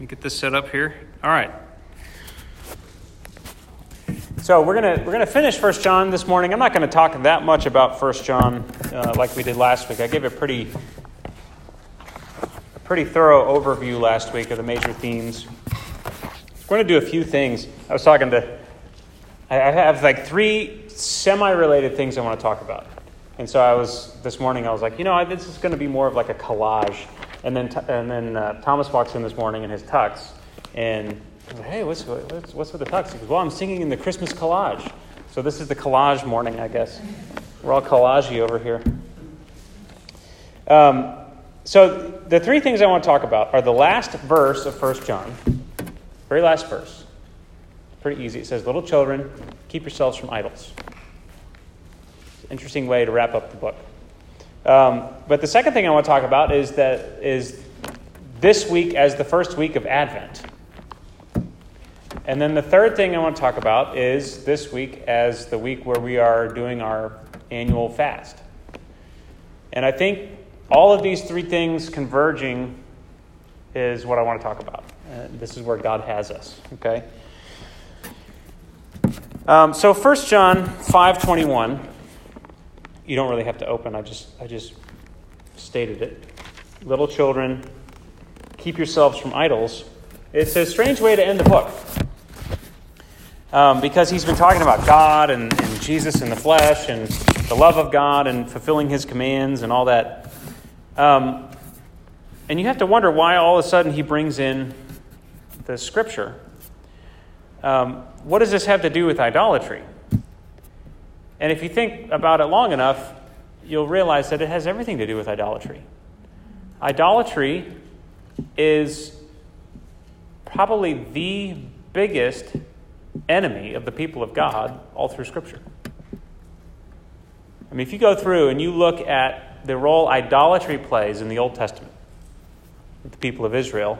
me get this set up here. All right. So we're gonna we're gonna finish First John this morning. I'm not to talk that much about First John uh, like we did last week. I gave a pretty a pretty thorough overview last week of the major themes. We're to do a few things. I was talking to I have like three semi-related things I want to talk about. And so I was this morning. I was like, you know, this is to be more of like a collage. And then and then uh, Thomas walks in this morning in his tux, and like, hey, what's, what's, what's with the tux? He goes, well, I'm singing in the Christmas collage. So this is the collage morning, I guess. We're all collagey over here. Um, so the three things I want to talk about are the last verse of 1 John, very last verse. Pretty easy. It says, Little children, keep yourselves from idols. Interesting way to wrap up the book. Um, but the second thing I want to talk about is that is this week as the first week of Advent. And then the third thing I want to talk about is this week as the week where we are doing our annual fast. And I think all of these three things converging is what I want to talk about. Uh, this is where God has us, okay? Um, so 1 John 5.21, you don't really have to open, I just, I just stated it. Little children, keep yourselves from idols. It's a strange way to end the book um, because he's been talking about God and, and, Jesus in the flesh and the love of God and fulfilling his commands and all that. Um, and you have to wonder why all of a sudden he brings in the scripture. Um, what does this have to do with idolatry? And if you think about it long enough, you'll realize that it has everything to do with idolatry. Idolatry is probably the biggest enemy of the people of God all through Scripture. I mean, if you go through and you look at the role idolatry plays in the Old Testament with the people of Israel,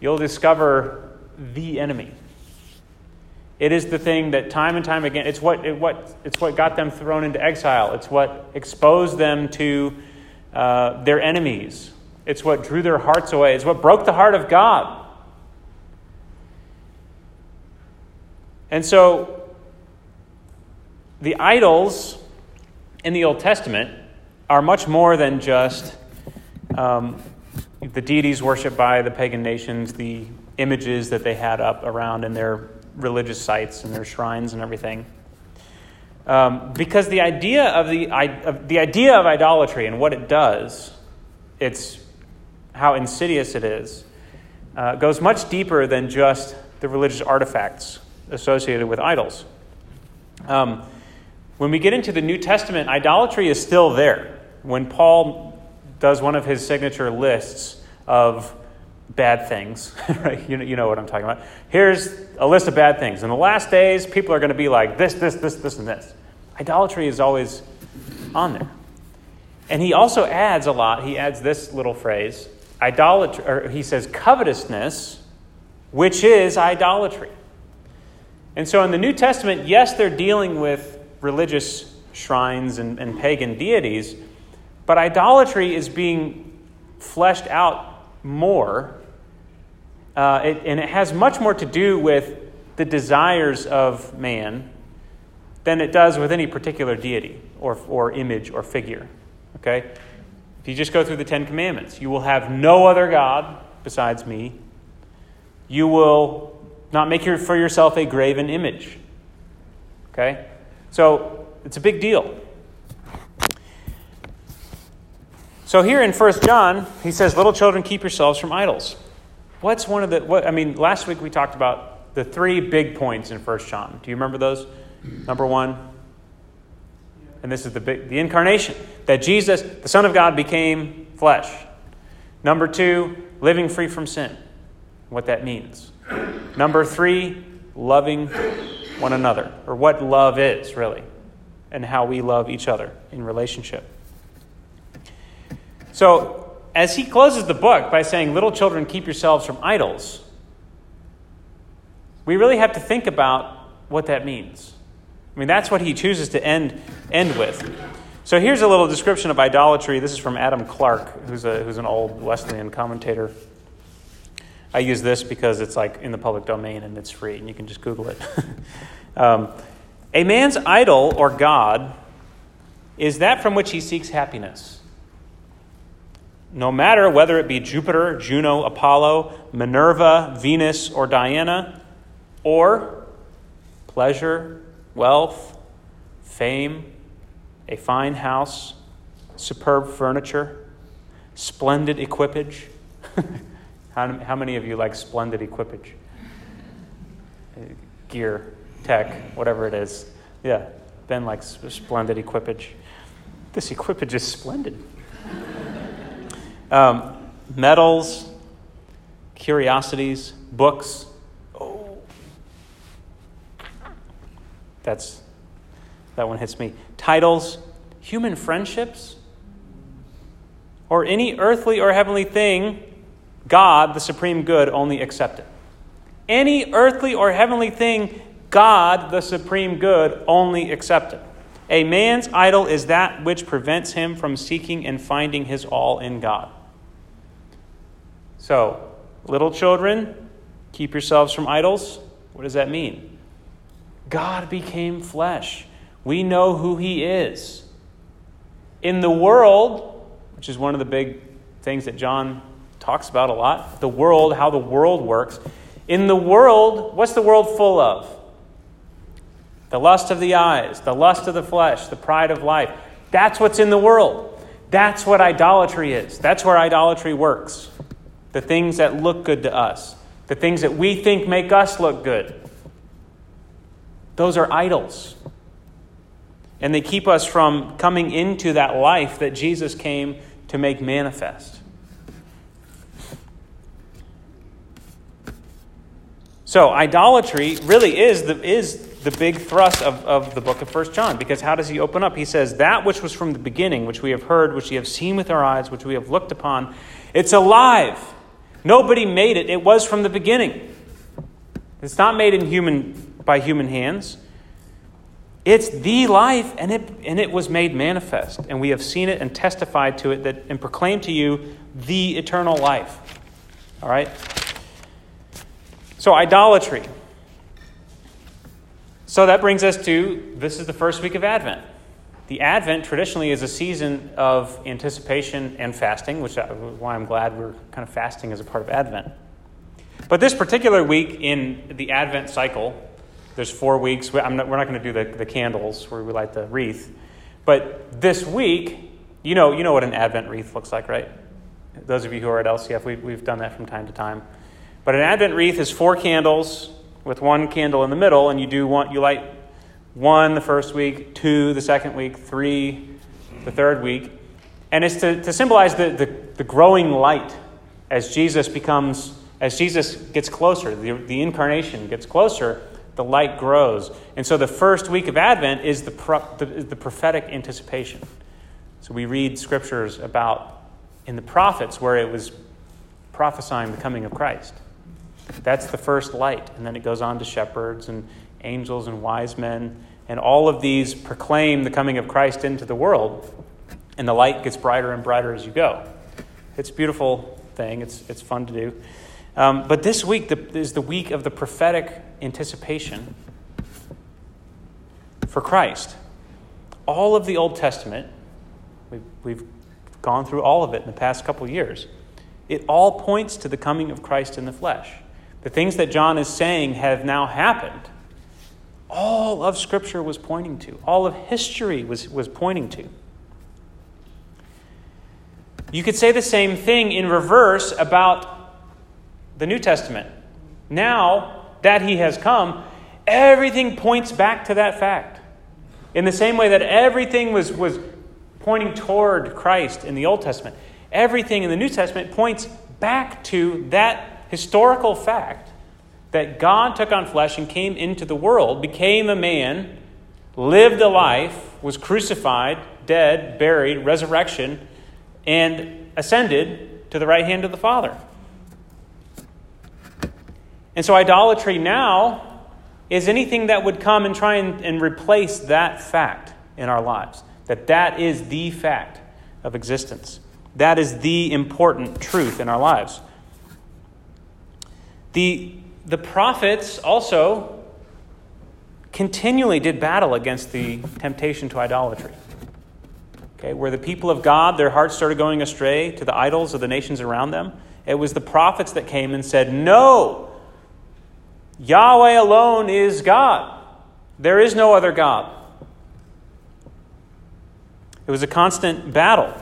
you'll discover the enemy. It is the thing that time and time again, it's what, it, what, it's what got them thrown into exile. It's what exposed them to uh, their enemies. It's what drew their hearts away. It's what broke the heart of God. And so the idols in the Old Testament are much more than just um, the deities worshipped by the pagan nations, the images that they had up around in their religious sites and their shrines and everything. Um, because the idea of the, of the idea of idolatry and what it does, it's how insidious it is, uh, goes much deeper than just the religious artifacts associated with idols. Um, when we get into the New Testament, idolatry is still there. When Paul does one of his signature lists of bad things, right? You know, you know what I'm talking about. Here's a list of bad things. In the last days, people are going to be like this, this, this, this, and this. Idolatry is always on there. And he also adds a lot. He adds this little phrase, idolatry, or he says covetousness, which is idolatry. And so in the New Testament, yes, they're dealing with religious shrines and, and pagan deities, but idolatry is being fleshed out more. Uh, it, and it has much more to do with the desires of man than it does with any particular deity or, or image or figure. Okay? If you just go through the Ten Commandments, you will have no other God besides me. You will not make your, for yourself a graven image. Okay? So it's a big deal. So here in 1 John, he says, Little children, keep yourselves from idols. What's one of the, what, I mean, last week we talked about the three big points in First John. Do you remember those? Number one, and this is the big, the incarnation, that Jesus, the Son of God, became flesh. Number two, living free from sin, what that means. Number three, loving one another, or what love is, really, and how we love each other in relationship. So, as he closes the book by saying, Little children, keep yourselves from idols, we really have to think about what that means. I mean, that's what he chooses to end, end with. So, here's a little description of idolatry. This is from Adam Clarke, who's, a, who's an old Wesleyan commentator. I use this because it's like in the public domain and it's free, and you can just Google it. um, a man's idol or God is that from which he seeks happiness. No matter whether it be Jupiter, Juno, Apollo, Minerva, Venus, or Diana, or pleasure, wealth, fame, a fine house, superb furniture, splendid equipage. how, how many of you like splendid equipage? Gear, tech, whatever it is. Yeah, Ben likes splendid equipage. This equipage is splendid. Um, medals, curiosities, books. Oh, that's that one hits me. Titles, human friendships, or any earthly or heavenly thing, God, the supreme good, only accept it. Any earthly or heavenly thing, God, the supreme good, only accept it. A man's idol is that which prevents him from seeking and finding his all in God. So, little children, keep yourselves from idols. What does that mean? God became flesh. We know who he is. In the world, which is one of the big things that John talks about a lot, the world, how the world works. In the world, what's the world full of? the lust of the eyes, the lust of the flesh, the pride of life. That's what's in the world. That's what idolatry is. That's where idolatry works. The things that look good to us, the things that we think make us look good. Those are idols. And they keep us from coming into that life that Jesus came to make manifest. So, idolatry really is the, is the big thrust of, of the book of First John. Because how does he open up? He says, That which was from the beginning, which we have heard, which we have seen with our eyes, which we have looked upon, it's alive. Nobody made it. It was from the beginning. It's not made in human, by human hands. It's the life, and it, and it was made manifest. And we have seen it and testified to it that, and proclaimed to you the eternal life. All right? So, idolatry. So that brings us to this is the first week of Advent. The Advent traditionally is a season of anticipation and fasting, which is why I'm glad we're kind of fasting as a part of Advent. But this particular week in the Advent cycle, there's four weeks. Not, we're not going to do the, the candles where we light the wreath. But this week, you know, you know what an Advent wreath looks like, right? Those of you who are at LCF, we, we've done that from time to time. But an Advent wreath is four candles with one candle in the middle, and you do one, you light one the first week, two the second week, three the third week. And it's to, to symbolize the, the, the growing light as Jesus becomes, as Jesus gets closer, the, the incarnation gets closer, the light grows. And so the first week of Advent is the, pro, the, the prophetic anticipation. So we read scriptures about in the prophets where it was prophesying the coming of Christ. That's the first light. And then it goes on to shepherds and angels and wise men. And all of these proclaim the coming of Christ into the world. And the light gets brighter and brighter as you go. It's a beautiful thing, it's, it's fun to do. Um, but this week the, is the week of the prophetic anticipation for Christ. All of the Old Testament, we've, we've gone through all of it in the past couple years, it all points to the coming of Christ in the flesh. The things that John is saying have now happened. All of Scripture was pointing to, all of history was, was pointing to. You could say the same thing in reverse about the New Testament. Now that he has come, everything points back to that fact. In the same way that everything was, was pointing toward Christ in the Old Testament, everything in the New Testament points back to that historical fact that God took on flesh and came into the world, became a man, lived a life, was crucified, dead, buried, resurrection, and ascended to the right hand of the Father. And so, idolatry now is anything that would come and try and, and replace that fact in our lives. That that is the fact of existence. That is the important truth in our lives. The, the prophets also continually did battle against the temptation to idolatry. Okay, where the people of God, their hearts started going astray to the idols of the nations around them, it was the prophets that came and said, No, Yahweh alone is God. There is no other God. It was a constant battle.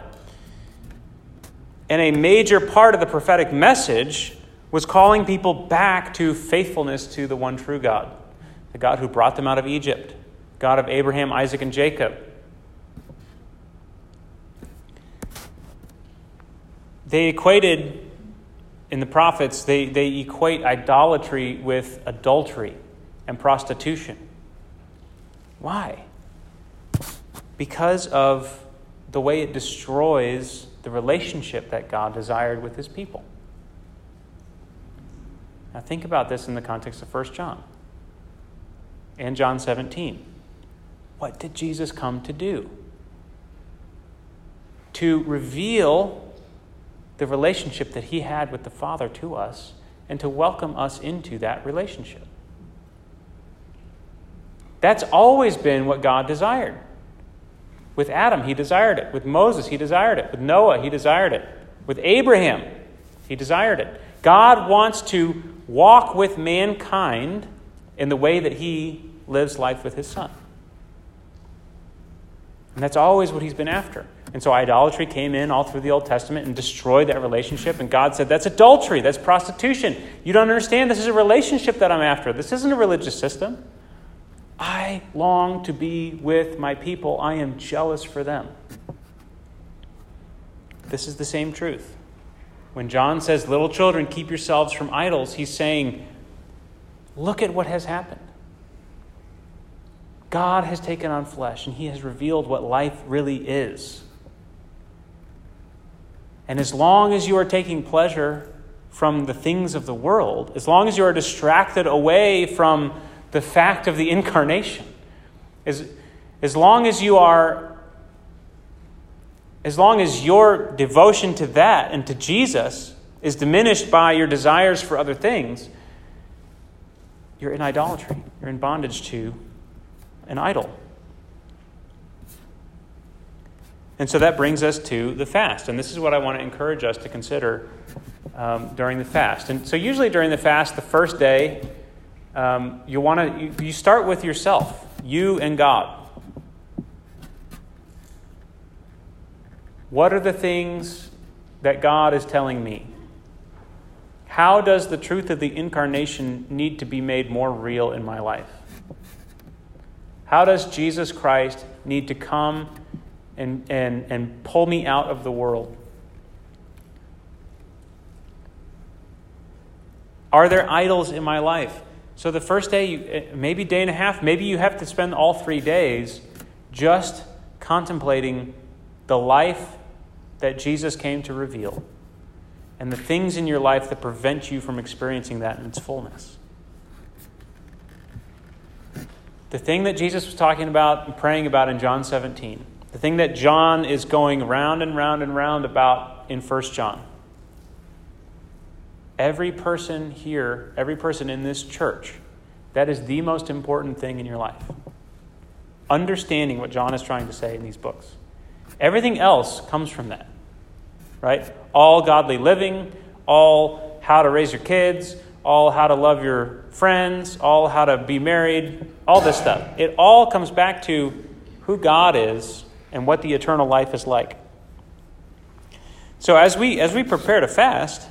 And a major part of the prophetic message was calling people back to faithfulness to the one true God, the God who brought them out of Egypt, God of Abraham, Isaac, and Jacob. They equated, in the prophets, they, they equate idolatry with adultery and prostitution. Why? Because of the way it destroys the relationship that God desired with his people. Now, think about this in the context of 1 John and John 17. What did Jesus come to do? To reveal the relationship that he had with the Father to us and to welcome us into that relationship. That's always been what God desired. With Adam, he desired it. With Moses, he desired it. With Noah, he desired it. With Abraham, he desired it. God wants to walk with mankind in the way that he lives life with his son. And that's always what he's been after. And so idolatry came in all through the Old Testament and destroyed that relationship. And God said, That's adultery. That's prostitution. You don't understand. This is a relationship that I'm after. This isn't a religious system. I long to be with my people. I am jealous for them. This is the same truth. When John says, Little children, keep yourselves from idols, he's saying, Look at what has happened. God has taken on flesh and he has revealed what life really is. And as long as you are taking pleasure from the things of the world, as long as you are distracted away from the fact of the incarnation. As, as long as you are, as long as your devotion to that and to Jesus is diminished by your desires for other things, you're in idolatry. You're in bondage to an idol. And so that brings us to the fast. And this is what I want to encourage us to consider um, during the fast. And so, usually during the fast, the first day, um, you want to you, you start with yourself, you and God. What are the things that God is telling me? How does the truth of the incarnation need to be made more real in my life? How does Jesus Christ need to come and, and, and pull me out of the world? Are there idols in my life? So the first day, eh, maybe day and a half, maybe you have to spend all three days just contemplating the life that Jesus came to reveal and the things in your life that prevent you from experiencing that in its fullness. The thing that Jesus was talking about and praying about in John 17, the thing that John is going round and round and round about in 1 John. Every person here, every person in this church, that is the most important thing in your life. Understanding what John is trying to say in these books. Everything else comes from that, right? All godly living, all how to raise your kids, all how to love your friends, all how to be married, all this stuff. It all comes back to who God is and what the eternal life is like. So as we as we prepare to fast,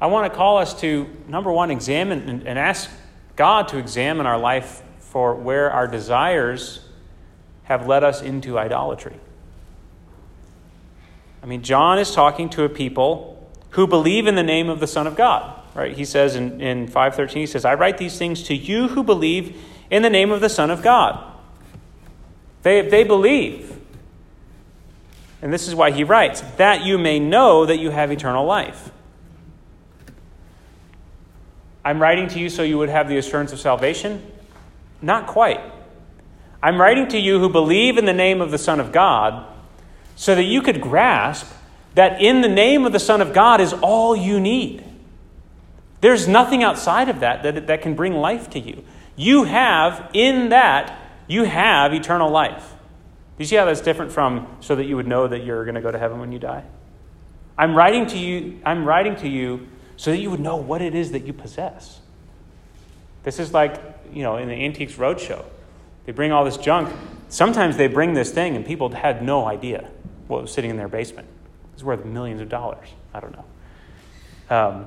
I want to call us to, number one, examine and, and ask God to examine our life for where our desires have led us into idolatry. I mean, John is talking to a people who believe in the name of the Son of God. Right? He says in, in 513, he says, I write these things to you who believe in the name of the Son of God. They, they believe. And this is why he writes, that you may know that you have eternal life. I'm writing to you so you would have the assurance of salvation? Not quite. I'm writing to you who believe in the name of the Son of God so that you could grasp that in the name of the Son of God is all you need. There's nothing outside of that, that that can bring life to you. You have, in that, you have eternal life. Do you see how that's different from so that you would know that you're going to go to heaven when you die? I'm writing to you, I'm writing to you so that you would know what it is that you possess. This is like, you know, in the Antiques Roadshow. They bring all this junk. Sometimes they bring this thing and people had no idea what was sitting in their basement. It's worth millions of dollars. I don't know. Um,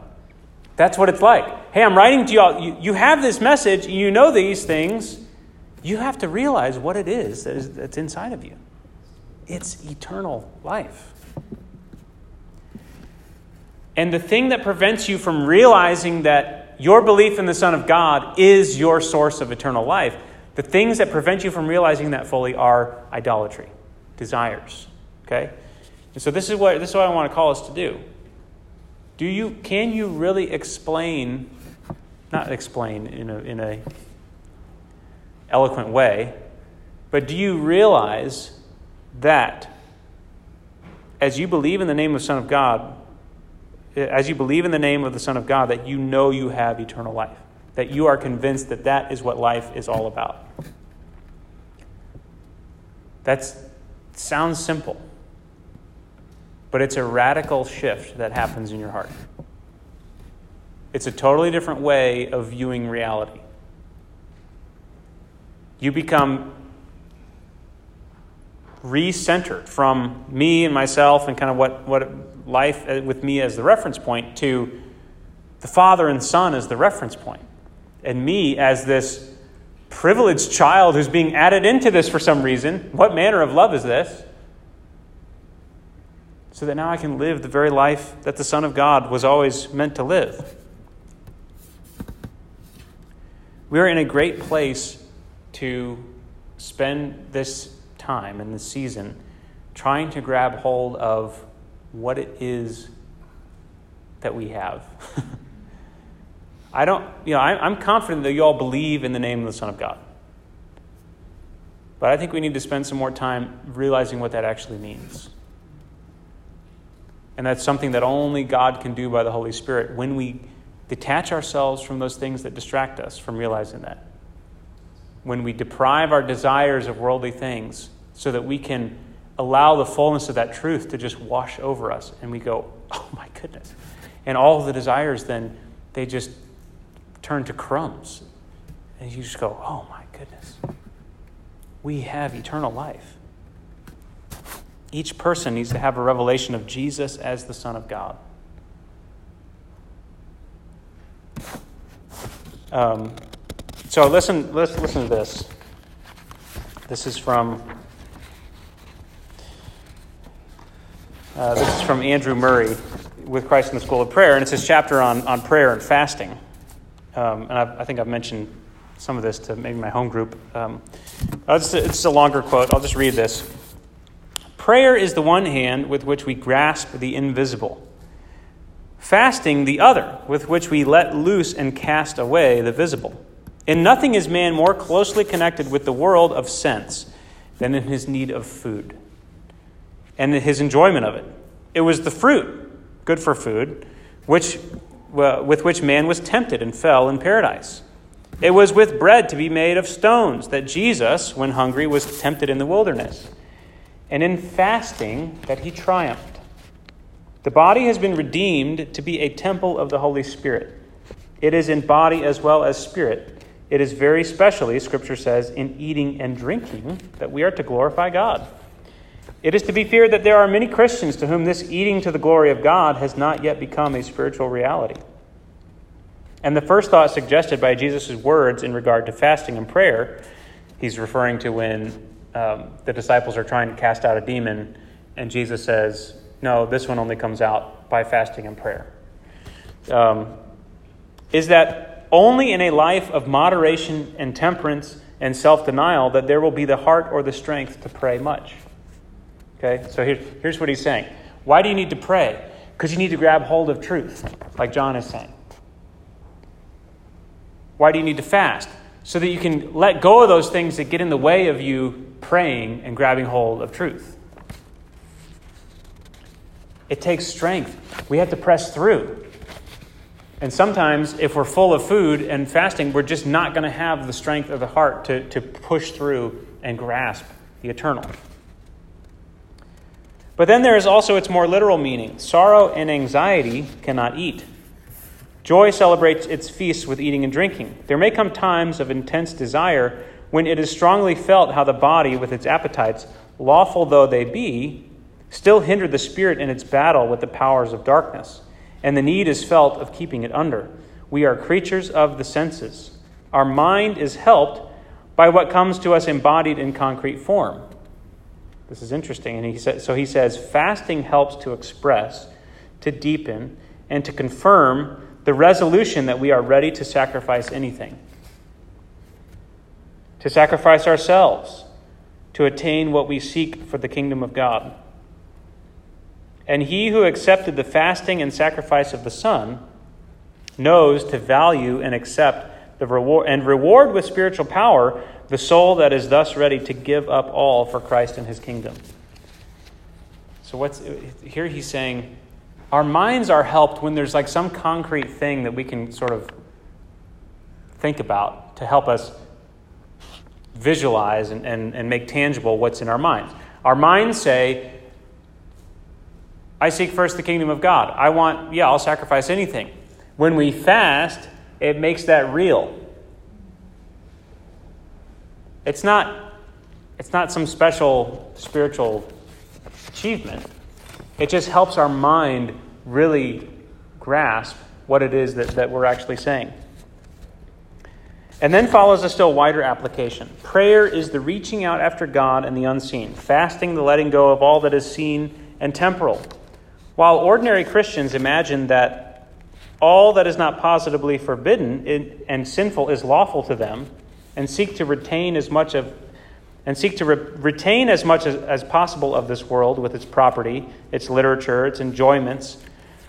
that's what it's like. Hey, I'm writing to you all. You, you have this message, you know these things. You have to realize what it is, that is that's inside of you. It's eternal life. And the thing that prevents you from realizing that your belief in the Son of God is your source of eternal life, the things that prevent you from realizing that fully are idolatry, desires. Okay? And so this is what this is what I want to call us to do. Do you can you really explain not explain in a in a eloquent way, but do you realize that as you believe in the name of Son of God, as you believe in the name of the Son of God, that you know you have eternal life, that you are convinced that that is what life is all about. That sounds simple, but it's a radical shift that happens in your heart. It's a totally different way of viewing reality. You become recentered from me and myself and kind of what, what life uh, with me as the reference point to the Father and Son as the reference point, and me as this privileged child who's being added into this for some reason. What manner of love is this? So that now I can live the very life that the Son of God was always meant to live. We are in a great place to spend this time and this season trying to grab hold of what it is that we have. I don't, you know, I'm confident that you all believe in the name of the Son of God. But I think we need to spend some more time realizing what that actually means. And that's something that only God can do by the Holy Spirit when we detach ourselves from those things that distract us from realizing that. When we deprive our desires of worldly things so that we can allow the fullness of that truth to just wash over us and we go, oh my goodness. And all the desires then, they just turn to crumbs. And you just go, oh my goodness. We have eternal life. Each person needs to have a revelation of Jesus as the Son of God. Um, so listen, let's listen to this. This is from uh, this is from Andrew Murray with Christ in the School of Prayer, and it's his chapter on, on prayer and fasting. Um, and I've, i think I've mentioned some of this to maybe my home group. Um, it's, it's a longer quote. I'll just read this. Prayer is the one hand with which we grasp the invisible, fasting the other with which we let loose and cast away the visible. In nothing is man more closely connected with the world of sense than in his need of food and in his enjoyment of it. It was the fruit, good for food, which with which man was tempted and fell in paradise. It was with bread to be made of stones that Jesus, when hungry, was tempted in the wilderness, and in fasting that he triumphed. The body has been redeemed to be a temple of the Holy Spirit. It is in body as well as spirit. It is very specially, Scripture says, in eating and drinking that we are to glorify God. It is to be feared that there are many Christians to whom this eating to the glory of God has not yet become a spiritual reality. And the first thought suggested by Jesus' words in regard to fasting and prayer, he's referring to when um, the disciples are trying to cast out a demon, and Jesus says, No, this one only comes out by fasting and prayer. Um, is that only in a life of moderation and temperance and self denial that there will be the heart or the strength to pray much. Okay, so here, here's what he's saying. Why do you need to pray? Because you need to grab hold of truth, like John is saying. Why do you need to fast? So that you can let go of those things that get in the way of you praying and grabbing hold of truth. It takes strength. We have to press through. And sometimes, if we're full of food and fasting, we're just not going to have the strength of the heart to, to push through and grasp the eternal. But then there is also its more literal meaning sorrow and anxiety cannot eat. Joy celebrates its feasts with eating and drinking. There may come times of intense desire when it is strongly felt how the body, with its appetites, lawful though they be, still hinder the spirit in its battle with the powers of darkness, and the need is felt of keeping it under. We are creatures of the senses. Our mind is helped by what comes to us embodied in concrete form. This is interesting. And he said, so he says, fasting helps to express, to deepen, and to confirm the resolution that we are ready to sacrifice anything. To sacrifice ourselves to attain what we seek for the kingdom of God. And he who accepted the fasting and sacrifice of the Son knows to value and accept the reward and reward with spiritual power the soul that is thus ready to give up all for Christ and his kingdom. So what's here he's saying our minds are helped when there's like some concrete thing that we can sort of think about to help us visualize and, and, and make tangible what's in our minds. Our minds say, I seek first the kingdom of God. I want, yeah, I'll sacrifice anything. When we fast, it makes that real. It's not, it's not some special spiritual achievement. It just helps our mind really grasp what it is that, that we're actually saying. And then follows a still wider application. Prayer is the reaching out after God and the unseen, fasting, the letting go of all that is seen and temporal. While ordinary Christians imagine that all that is not positively forbidden and sinful is lawful to them, and seek to retain as much of and seek to re- retain as much as, as possible of this world with its property, its literature, its enjoyments,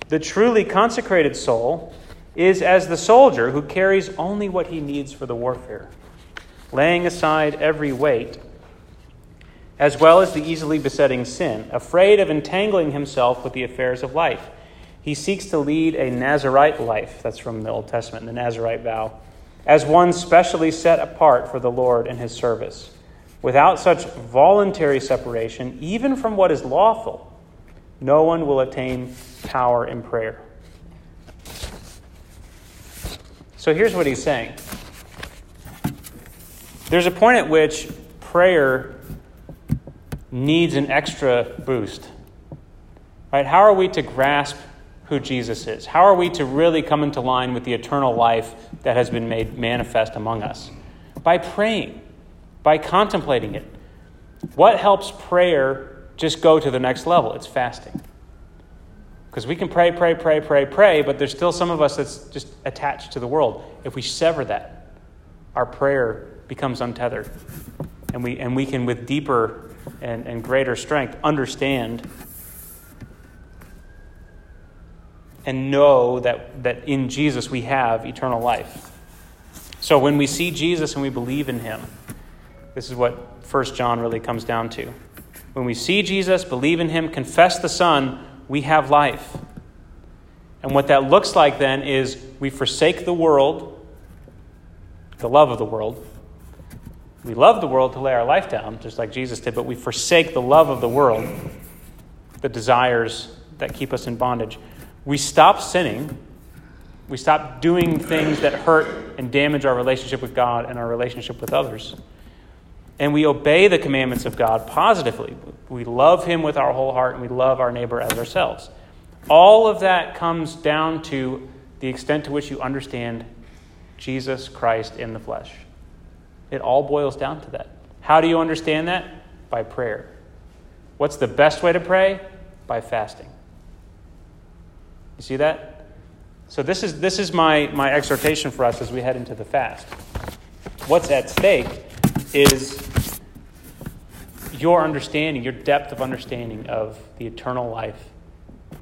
the truly consecrated soul is as the soldier who carries only what he needs for the warfare, laying aside every weight, as well as the easily besetting sin, afraid of entangling himself with the affairs of life. He seeks to lead a Nazarite life. That's from the Old Testament, the Nazarite vow, as one specially set apart for the Lord and his service. Without such voluntary separation, even from what is lawful, no one will attain power in prayer. So here's what he's saying there's a point at which prayer needs an extra boost. Right? How are we to grasp who Jesus is? How are we to really come into line with the eternal life that has been made manifest among us? By praying, by contemplating it. What helps prayer just go to the next level? It's fasting. Because we can pray, pray, pray, pray, pray, but there's still some of us that's just attached to the world. If we sever that, our prayer becomes untethered. And we, and we can, with deeper and, and greater strength, understand and know that, that in Jesus we have eternal life. So when we see Jesus and we believe in him, this is what 1 John really comes down to. When we see Jesus, believe in him, confess the Son, we have life. And what that looks like then is we forsake the world, the love of the world. We love the world to lay our life down, just like Jesus did, but we forsake the love of the world, the desires that keep us in bondage. We stop sinning. We stop doing things that hurt and damage our relationship with God and our relationship with others and we obey the commandments of God positively. We love Him with our whole heart and we love our neighbor as ourselves. All of that comes down to the extent to which you understand Jesus Christ in the flesh. It all boils down to that. How do you understand that? By prayer. What's the best way to pray? By fasting. You see that? So this is this is my, my exhortation for us as we head into the fast. What's at stake is your understanding, your depth of understanding of the eternal life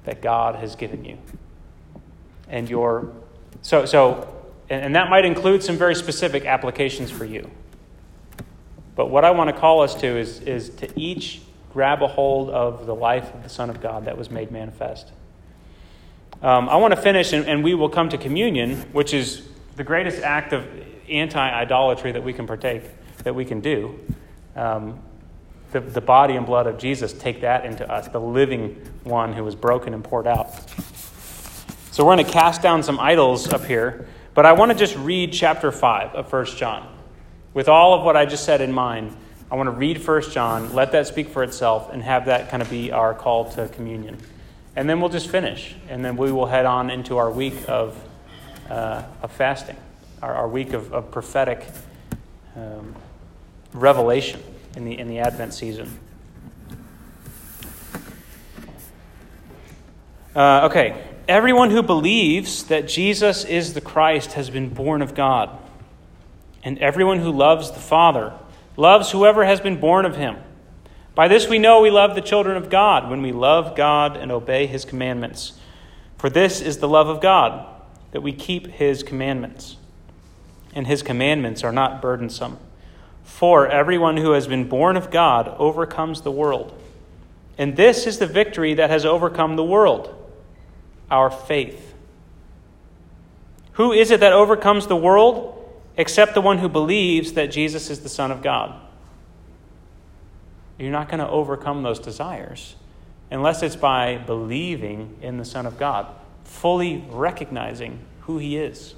that God has given you. And your so so and, and that might include some very specific applications for you. But what I want to call us to is, is to each grab a hold of the life of the Son of God that was made manifest. Um, I want to finish, and, and we will come to communion, which is the greatest act of anti idolatry that we can partake, that we can do. Um, the, the body and blood of Jesus take that into us, the living one who was broken and poured out. So we're going to cast down some idols up here, but I want to just read chapter 5 of 1 John. With all of what I just said in mind, I want to read 1 John, let that speak for itself, and have that kind of be our call to communion. And then we'll just finish, and then we will head on into our week of, uh, of fasting, our, our week of, of prophetic um, revelation in the, in the Advent season. Uh, okay, everyone who believes that Jesus is the Christ has been born of God. And everyone who loves the Father loves whoever has been born of him. By this we know we love the children of God, when we love God and obey his commandments. For this is the love of God, that we keep his commandments. And his commandments are not burdensome. For everyone who has been born of God overcomes the world. And this is the victory that has overcome the world our faith. Who is it that overcomes the world except the one who believes that Jesus is the Son of God? You're not going to overcome those desires unless it's by believing in the Son of God, fully recognizing who He is.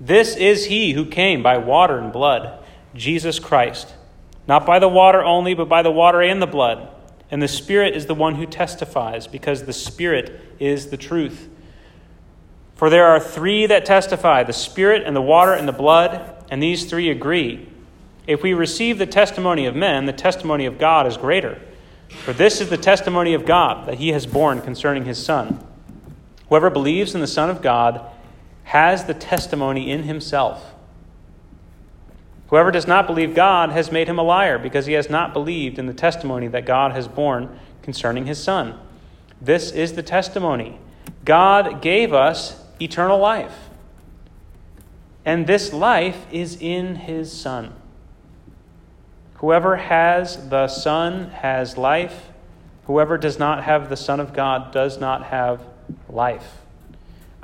This is He who came by water and blood Jesus Christ, not by the water only, but by the water and the blood. And the Spirit is the one who testifies, because the Spirit is the truth. For there are three that testify the Spirit, and the water, and the blood, and these three agree. If we receive the testimony of men, the testimony of God is greater. For this is the testimony of God that he has borne concerning his Son. Whoever believes in the Son of God has the testimony in himself. Whoever does not believe God has made him a liar, because he has not believed in the testimony that God has borne concerning his Son. This is the testimony God gave us eternal life, and this life is in his Son. Whoever has the Son has life. Whoever does not have the Son of God does not have life.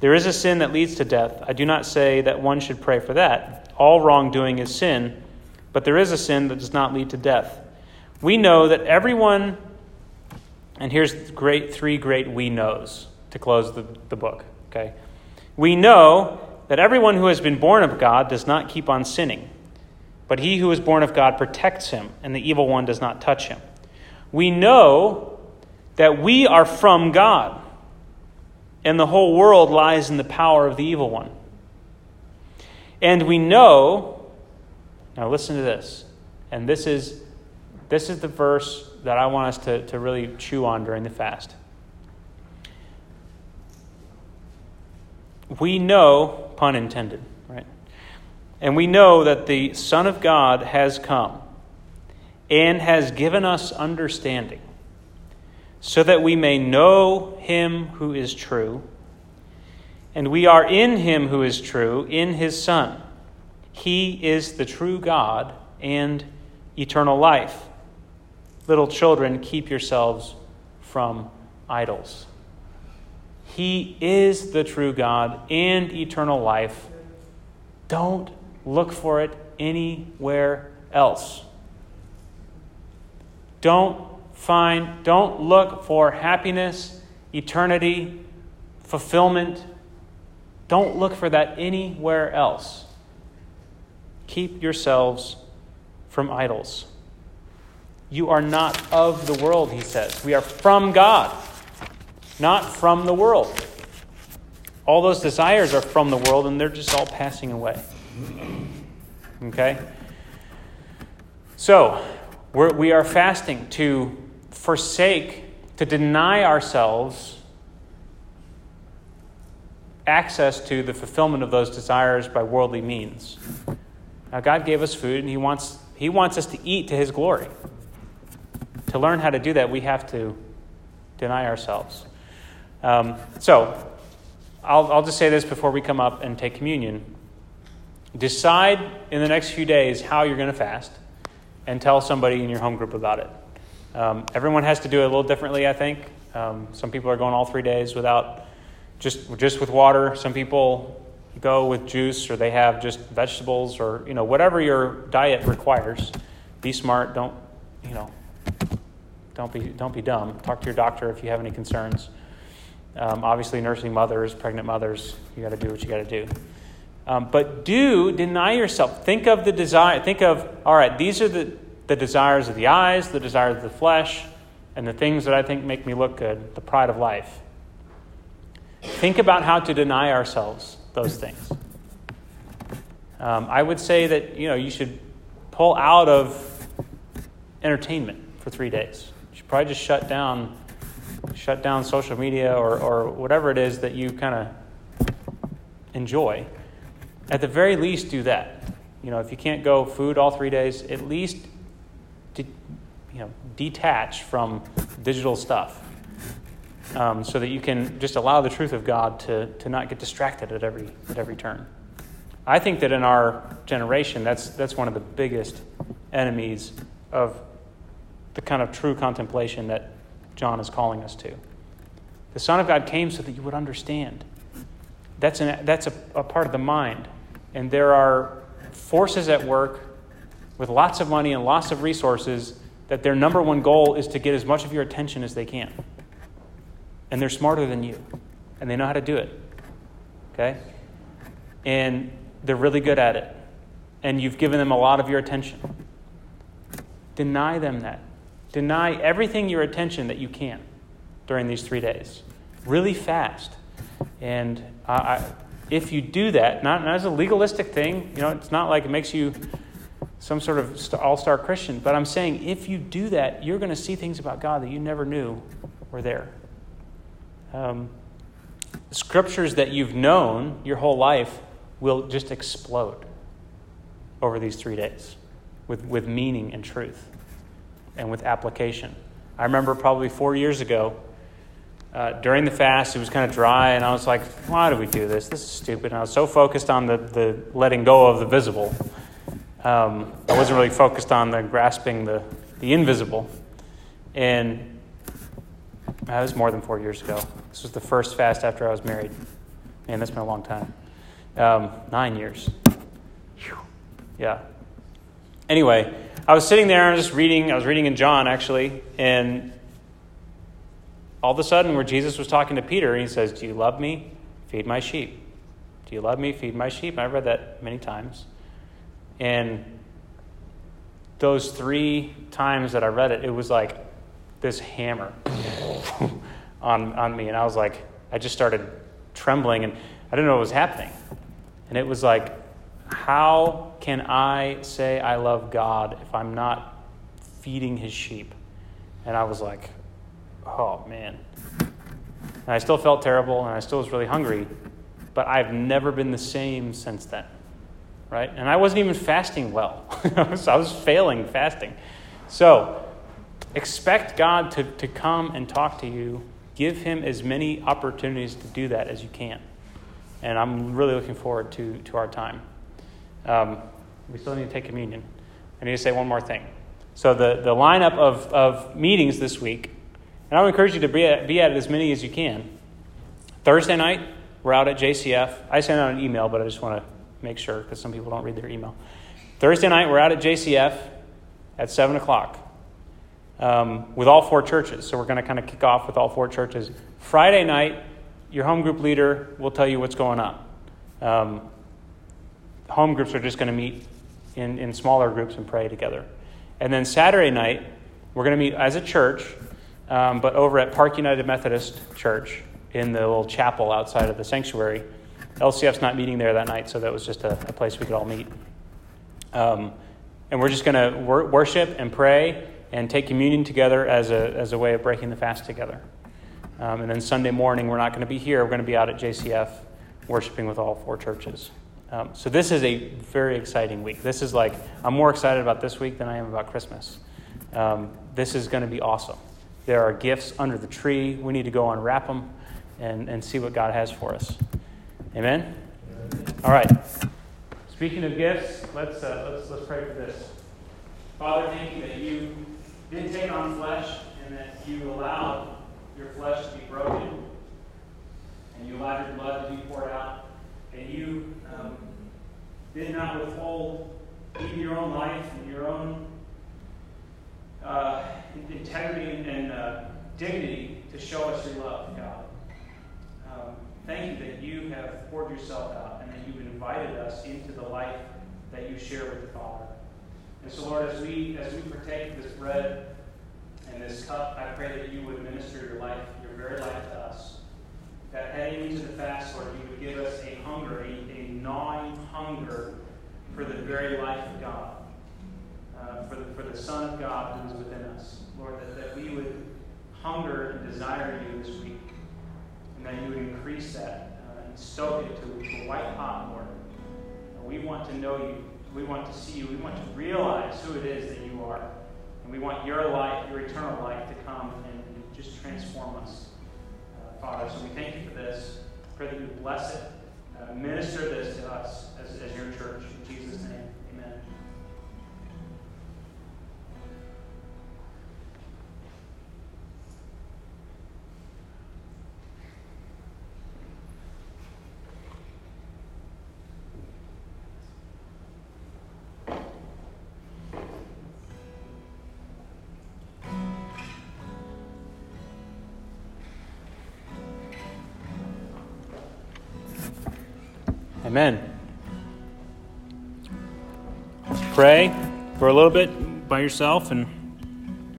there is a sin that leads to death. I do not say that one should pray for that. All wrongdoing is sin, but there is a sin that does not lead to death. We know that everyone, and here's great three great we knows to close the, the book. Okay, we know that everyone who has been born of God does not keep on sinning, but he who is born of God protects him, and the evil one does not touch him. We know that we are from God and the whole world lies in the power of the evil one. And we know, now listen to this, and this is, this is the verse that I want us to, to really chew on during the fast. We know, pun intended, right? And we know that the Son of God has come and has given us understanding so that we may know him who is true. And we are in him who is true, in his Son. He is the true God and eternal life. Little children, keep yourselves from idols. He is the true God and eternal life. Don't look for it anywhere else. Don't find, don't look for happiness, eternity, fulfillment. Don't look for that anywhere else. Keep yourselves from idols. You are not of the world, he says. We are from God, not from the world. All those desires are from the world, and they're just all passing away. Okay? So, we're, we are fasting to forsake, to deny ourselves access to the fulfillment of those desires by worldly means. Now, God gave us food, and He wants, he wants us to eat to His glory. To learn how to do that, we have to deny ourselves. Um, so, I'll, I'll just say this before we come up and take communion. Decide in the next few days how you're going to fast and tell somebody in your home group about it. Um, everyone has to do it a little differently, I think. Um, some people are going all three days without just just with water. Some people go with juice, or they have just vegetables, or you know whatever your diet requires. Be smart. Don't you know? Don't be don't be dumb. Talk to your doctor if you have any concerns. Um, obviously, nursing mothers, pregnant mothers, you got to do what you got to do. Um, but do deny yourself. Think of the desire. Think of all right. These are the the desires of the eyes, the desires of the flesh, and the things that I think make me look good, the pride of life. Think about how to deny ourselves those things. Um, I would say that you know you should pull out of entertainment for three days. You should probably just shut down, shut down social media or, or whatever it is that you kind of enjoy. At the very least, do that. You know, if you can't go food all three days, at least you know, detach from digital stuff um, so that you can just allow the truth of God to, to not get distracted at every, at every turn. I think that in our generation, that's, that's one of the biggest enemies of the kind of true contemplation that John is calling us to. The Son of God came so that you would understand. That's, an, that's a, a part of the mind. And there are forces at work with lots of money and lots of resources that their number one goal is to get as much of your attention as they can. And they're smarter than you, and they know how to do it. Okay? And they're really good at it. And you've given them a lot of your attention. Deny them that. Deny everything your attention that you can during these three days. Really fast. And I, I, if you do that, not, not as a legalistic thing, you know, it's not like it makes you some sort of all star Christian, but I'm saying if you do that, you're going to see things about God that you never knew were there. Um, scriptures that you've known your whole life will just explode over these three days with, with meaning and truth and with application. I remember probably four years ago, uh, during the fast, it was kind of dry, and I was like, why do we do this? This is stupid. And I was so focused on the, the letting go of the visible um, I wasn't really focused on the grasping the, the invisible. And that was more than four years ago. This was the first fast after I was married. Man, that's been a long time. Um, nine years. Yeah. Anyway, I was sitting there and I was just reading. I was reading in John, actually, and all of a sudden, where Jesus was talking to Peter, and he says, Do you love me? Feed my sheep. Do you love me? Feed my sheep. And I've read that many times. And those three times that I read it, it was like this hammer on, on me. And I was like, I just started trembling and I didn't know what was happening. And it was like, how can I say I love God if I'm not feeding his sheep? And I was like, oh man. And I still felt terrible and I still was really hungry, but I've never been the same since then right? And I wasn't even fasting well. Was, I was failing fasting. So expect God to, to come and talk to you. Give him as many opportunities to do that as you can. And I'm really looking forward to, to our time. Um, we still need to take communion. I need to say one more thing. So, the, the lineup of, of meetings this week, and I would encourage you to be at, be at as many as you can. Thursday night, we're out at JCF. I sent out an email, but I just want to make sure because some people don't read their email. Thursday night, we're out at JCF at 7 o'clock um, with all four churches. So we're going to kind of kick off with all four churches. Friday night, your home group leader will tell you what's going on. Um, home groups are just going to meet in, in smaller groups and pray together. And then Saturday night, we're going to meet as a church, um, but over at Park United Methodist Church in the little chapel outside of the sanctuary. LCF's not meeting there that night, so that was just a, a place we could all meet. Um, and we're just going to wor- worship and pray and take communion together as a, as a way of breaking the fast together. Um, and then Sunday morning, we're not going to be here. We're going to be out at JCF worshiping with all four churches. Um, so this is a very exciting week. This is like, I'm more excited about this week than I am about Christmas. Um, this is going to be awesome. There are gifts under the tree. We need to go unwrap them and, and see what God has for us. Amen? All right. Speaking of gifts, let's, uh, let's, let's pray for this. Father, thank you that you didn't take on flesh and that you allowed your flesh to be broken and you allowed your blood to be poured out and you um, did not withhold even your own life and your own uh, integrity and uh, dignity to show us your love, God. Thank you that you have poured yourself out and that you've invited us into the life that you share with the Father. And so, Lord, as we as we partake of this bread and this cup, I pray that you would minister your life, your very life to us. That heading into the fast, Lord, you would give us a hunger, a, a gnawing hunger for the very life of God, uh, for, the, for the Son of God who is within us. Lord, that, that we would hunger and desire you this week, that you would increase that uh, and soak it to, a white hot, Lord. And we want to know you. We want to see you. We want to realize who it is that you are. And we want your life, your eternal life, to come and, and just transform us, uh, Father. So we thank you for this. Pray that you bless it. Uh, minister this to us as, as your church. In Jesus' name, Amen. Pray for a little bit by yourself and